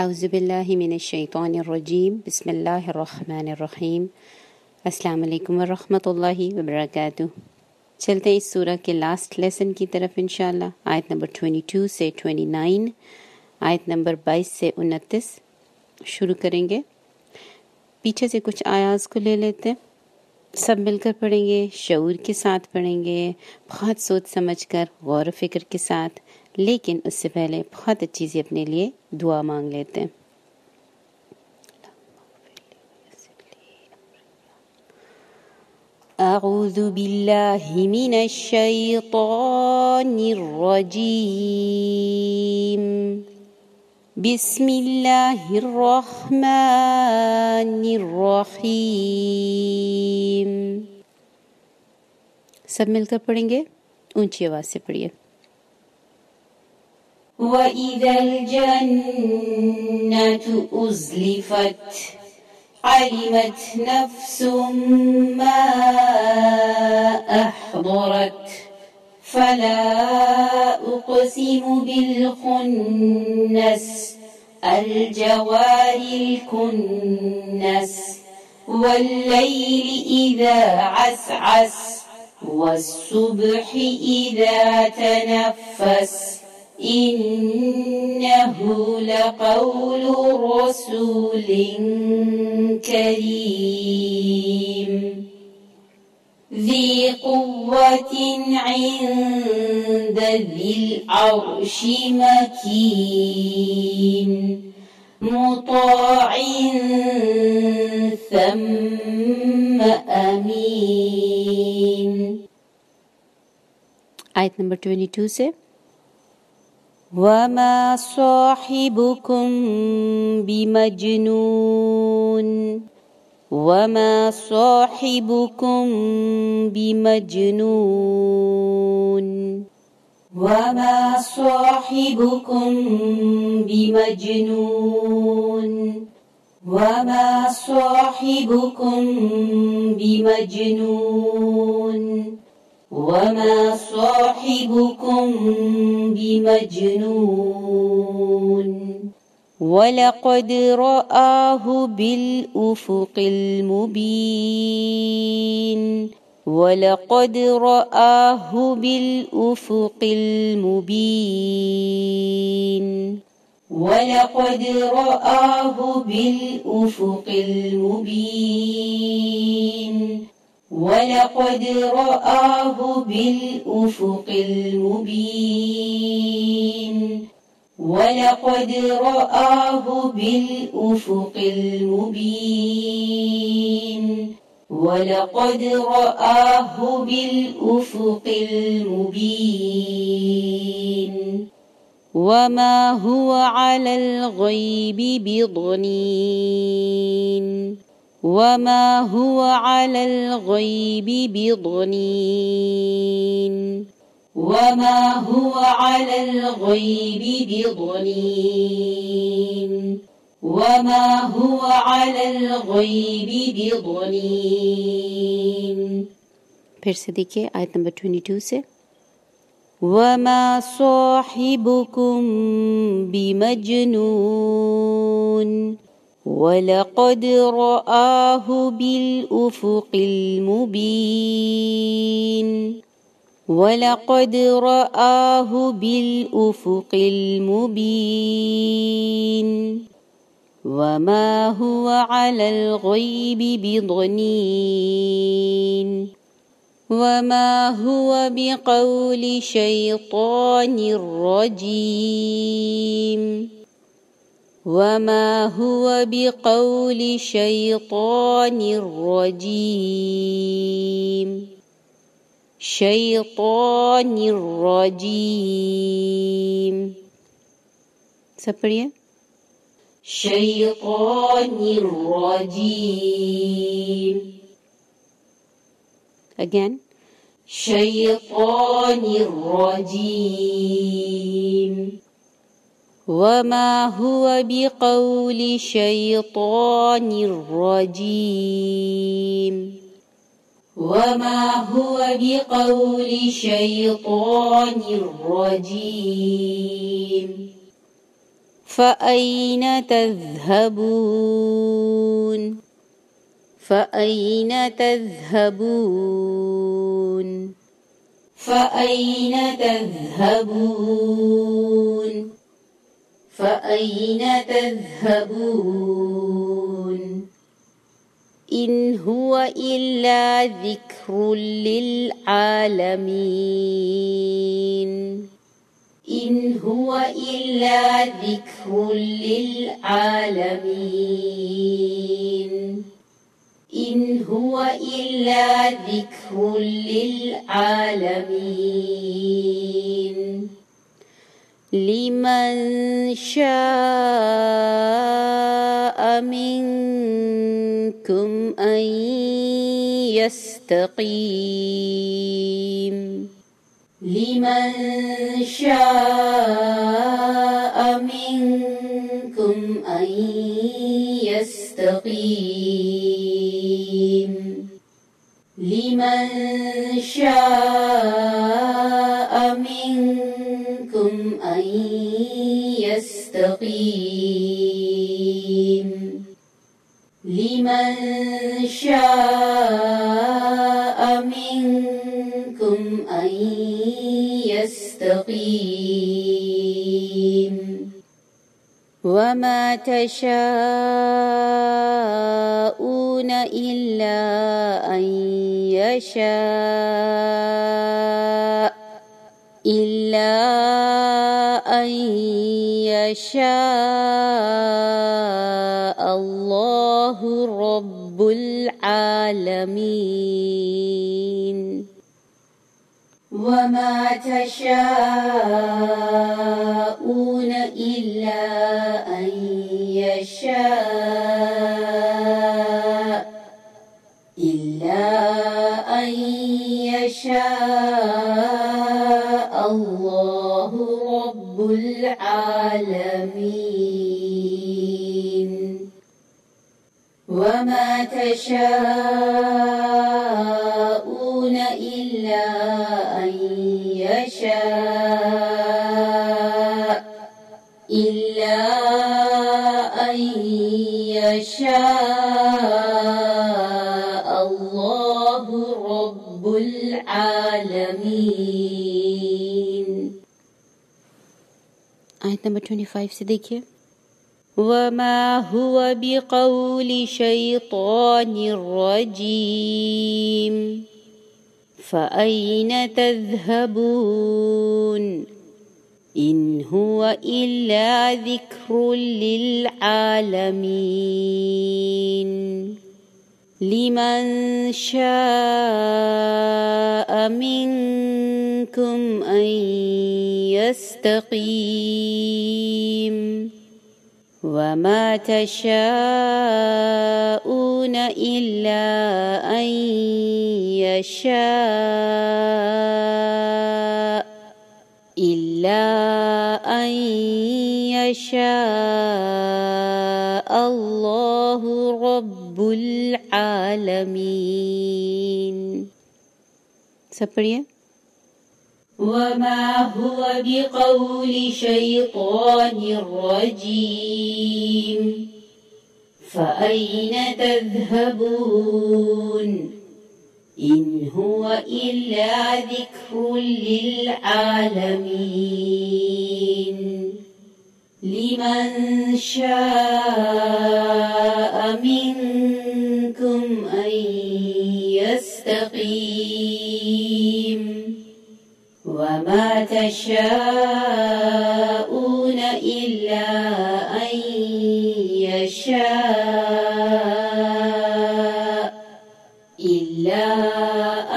اعوذ باللہ من الشیطان الرجیم، بسم اللہ الرحمن الرحیم۔ السلام علیکم ورحمۃ اللہ وبرکاتہ۔ چلتے ہیں اس سورہ کے last lesson کی طرف انشاءاللہ، آیت نمبر 22 سے 29 آیت نمبر 22 سے 29 شروع کریں گے۔ پیچھے سے کچھ آیات کو لے لیتے ہیں۔ سب مل کر پڑھیں گے، شعور کے ساتھ پڑھیں گے، بہت سوچ سمجھ کر، غور و فکر کے ساتھ۔ لیکن اس سے پہلے بہت اچھی سی اپنے لیے دعا مانگ لیتے ہیں۔ اعوذ باللہ من الشیطان الرجیم بسم اللہ الرحمن الرحیم سب مل کر پڑھیں گے؟ اونچی آواز سے پڑھیے۔ وإذا الجنة أزلفت علمت نفس ما أحضرت فلا أقسم بالخنس الجوار الكنس والليل إذا عسعس والصبح إذا تنفس إنه لقول رسول كريم. ذي قوة عند ذي العرش مكين. مطاع ثم أمين. آية نمبر 22 say وما صاحبكم بمجنون وما صاحبكم بمجنون وما صاحبكم بمجنون وما صاحبكم بمجنون وما صاحبكم بمجنون ولقد رآه بالأفق المبين ولقد رآه بالأفق المبين ولقد رآه بالأفق المبين ولقد رآه بالأفق المبين. ولقد رآه بالأفق المبين. ولقد رآه بالأفق المبين. وما هو على الغيب بضنين. وما هو على الغيب بضنين. وما هو على الغيب بضنين. وما هو على الغيب بضنين. پھر سے دیکھیے آیت نمبر 22 سے۔ وما صاحبكم بمجنون. ولقد رآه بالأفق المبين ولقد رآه بالأفق المبين وما هو على الغيب بضنين وما هو بقول شيطان رجيم وما هو بقول شيطان الرجيم شيطان الرجيم سبريه شيطان الرجيم again. شيطان الرجيم وما هو بقول شيطان رجيم وما هو بقول شيطان رجيم فأين تذهبون فأين تذهبون فأين تذهبون فأين تذهبون؟ إن هو إلا ذكر للعالمين. إن هو إلا ذكر للعالمين. إن هو إلا ذكر للعالمين. لمن شاء منكم أن يستقيم. لمن شاء منكم أن يستقيم. لمن شاء يستقيم. لمن شاء منكم أن يستقيم. وما تشاءون إلا أن يشاء إلا يشاء الله رب العالمين. وما تشاءون العالمين. وما تشاءون إلا أن يشاء إلا أن يشاء الله رب العالمين. आयत नंबर 25 से देखिए وما هو بقول شيطان رجيم فأين تذهبون إن هو إلا ذكر للعالمين لمن شاء منكم منكم أن يستقيم وما تشاءون إلا أن يشاء إلا أن يشاء الله رب العالمين. سبريه وما هو بقول شيطان رجيم فأين تذهبون؟ إن هو إلا ذكر للعالمين. لمن شاء منكم أن يستقيم. وما تشاءون إلا أن يشاء إلا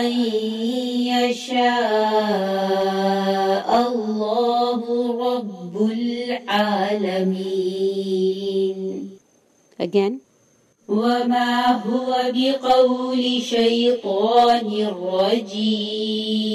أن يشاء الله رب العالمين. Again. وما هو بقول شيطان رجيم.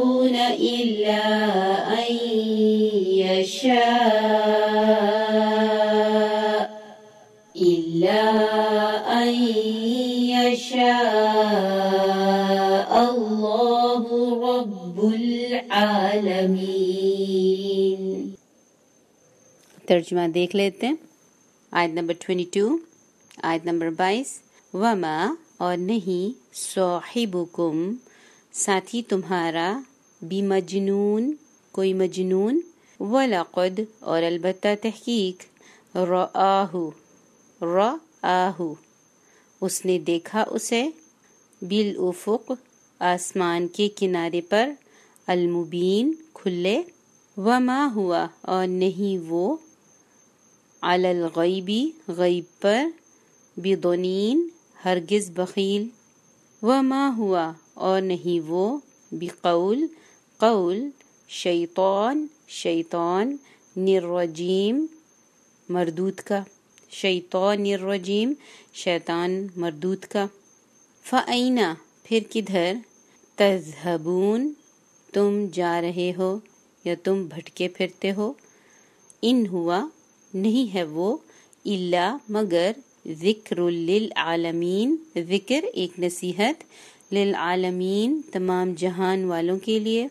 ترجمہ دیکھ لیتے ہیں۔ آیت نمبر 22 آیت نمبر 22 وما اور نہیں، صاحبکم، ساتھی تمہارا بمجنون کوئی مجنون۔ ولقد اور البتہ تحقیق رآه رآه اس نے دیکھا اسے بالافق آسمان کے کنارے پر۔ المبين کھلے. وما هو اور نہیں وہ على الغيب غیب پر بضنين ہرگز بخیل وما هو اور نہیں وہ بقول قول شیطان شیطان رجيم مردود کا شیطان الرجیم شیطان مردود کا فأين پھر کدھر تذهبون تم جا رہے ہو یا تم بھٹکے پھرتے ہو؟ إن هو نہیں ہے وہ إلا مگر ذکر للعالمین۔ ذکر ایک نصیحت للعالمین تمام جہان والوں کے لیے۔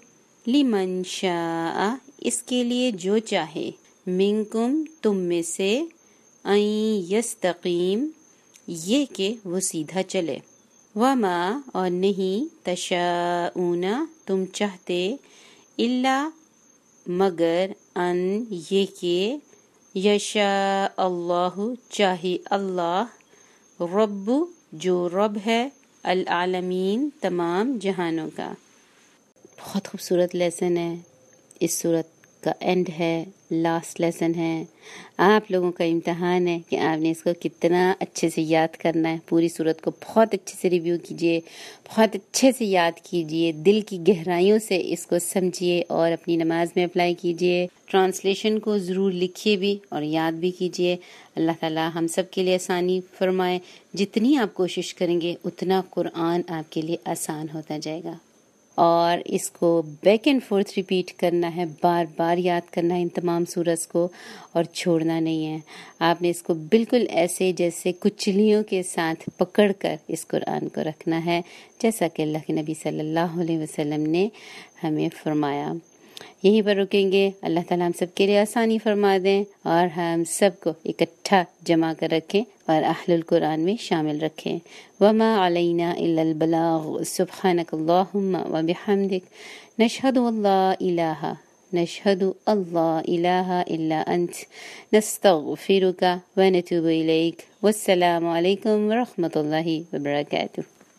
لمن شاء اس کے لیے جو چاہے۔ منکم تم میں سے یستقیم، یہ کہ وہ سیدھا چلے۔ وما اور نہیں تشاؤون تم چاہتے إلا مگر ان یہ کہ يشاء الله چاہے اللہ، رب جو رب ہے، العالمین تمام جہانوں کا۔ بہت خوبصورت lesson ہے اس سورت کا end ہے last lesson ہے. آپ لوگوں کا امتحان ہے کہ آپ نے اس کو کتنا اچھے سے یاد کرنا ہے. پوری سورت کو بہت اچھے سے review کیجیے، بہت اچھے سے یاد کیجیے. دل کی گہرائیوں سے اس کو سمجھیے اور اپنی نماز میں apply کیجیے. translation کو ضرور لکھیے بھی اور یاد بھی کیجیے. اللہ تعالی ہم سب کے لیے آسانی فرمائے. جتنی آپ کوشش کریں گے، اتنا قرآن آپ کے لیے آسان ہوتا جائے گا. اور اس کو back and forth repeat کرنا ہے، بار بار یاد کرنا ہے ان تمام سور کو اور چھوڑنا نہیں ہے۔ آپ نے اس کو بالکل ایسے جیسے کچلیوں کے ساتھ پکڑ کر اس قرآن کو رکھنا ہے، جیسا کہ اللہ کے نبی صلی اللہ علیہ وسلم نے ہمیں فرمایا۔ یہیں پر رکیں گے۔ اللہ تعالیٰ ہم سب کے لیے آسانی فرما دیں اور ہم سب کو اکٹھا جمع کر رکھیں اور اہل القرآن میں شامل رکھیں۔ وما علینہ البلاغ سبحانک اللہم و بحمدک نشہد اللہ الہ نشہد اللہ الہ الا انت نستغفرک و نتوب الیک والسلام علیکم ورحمۃ اللہ وبرکاتہ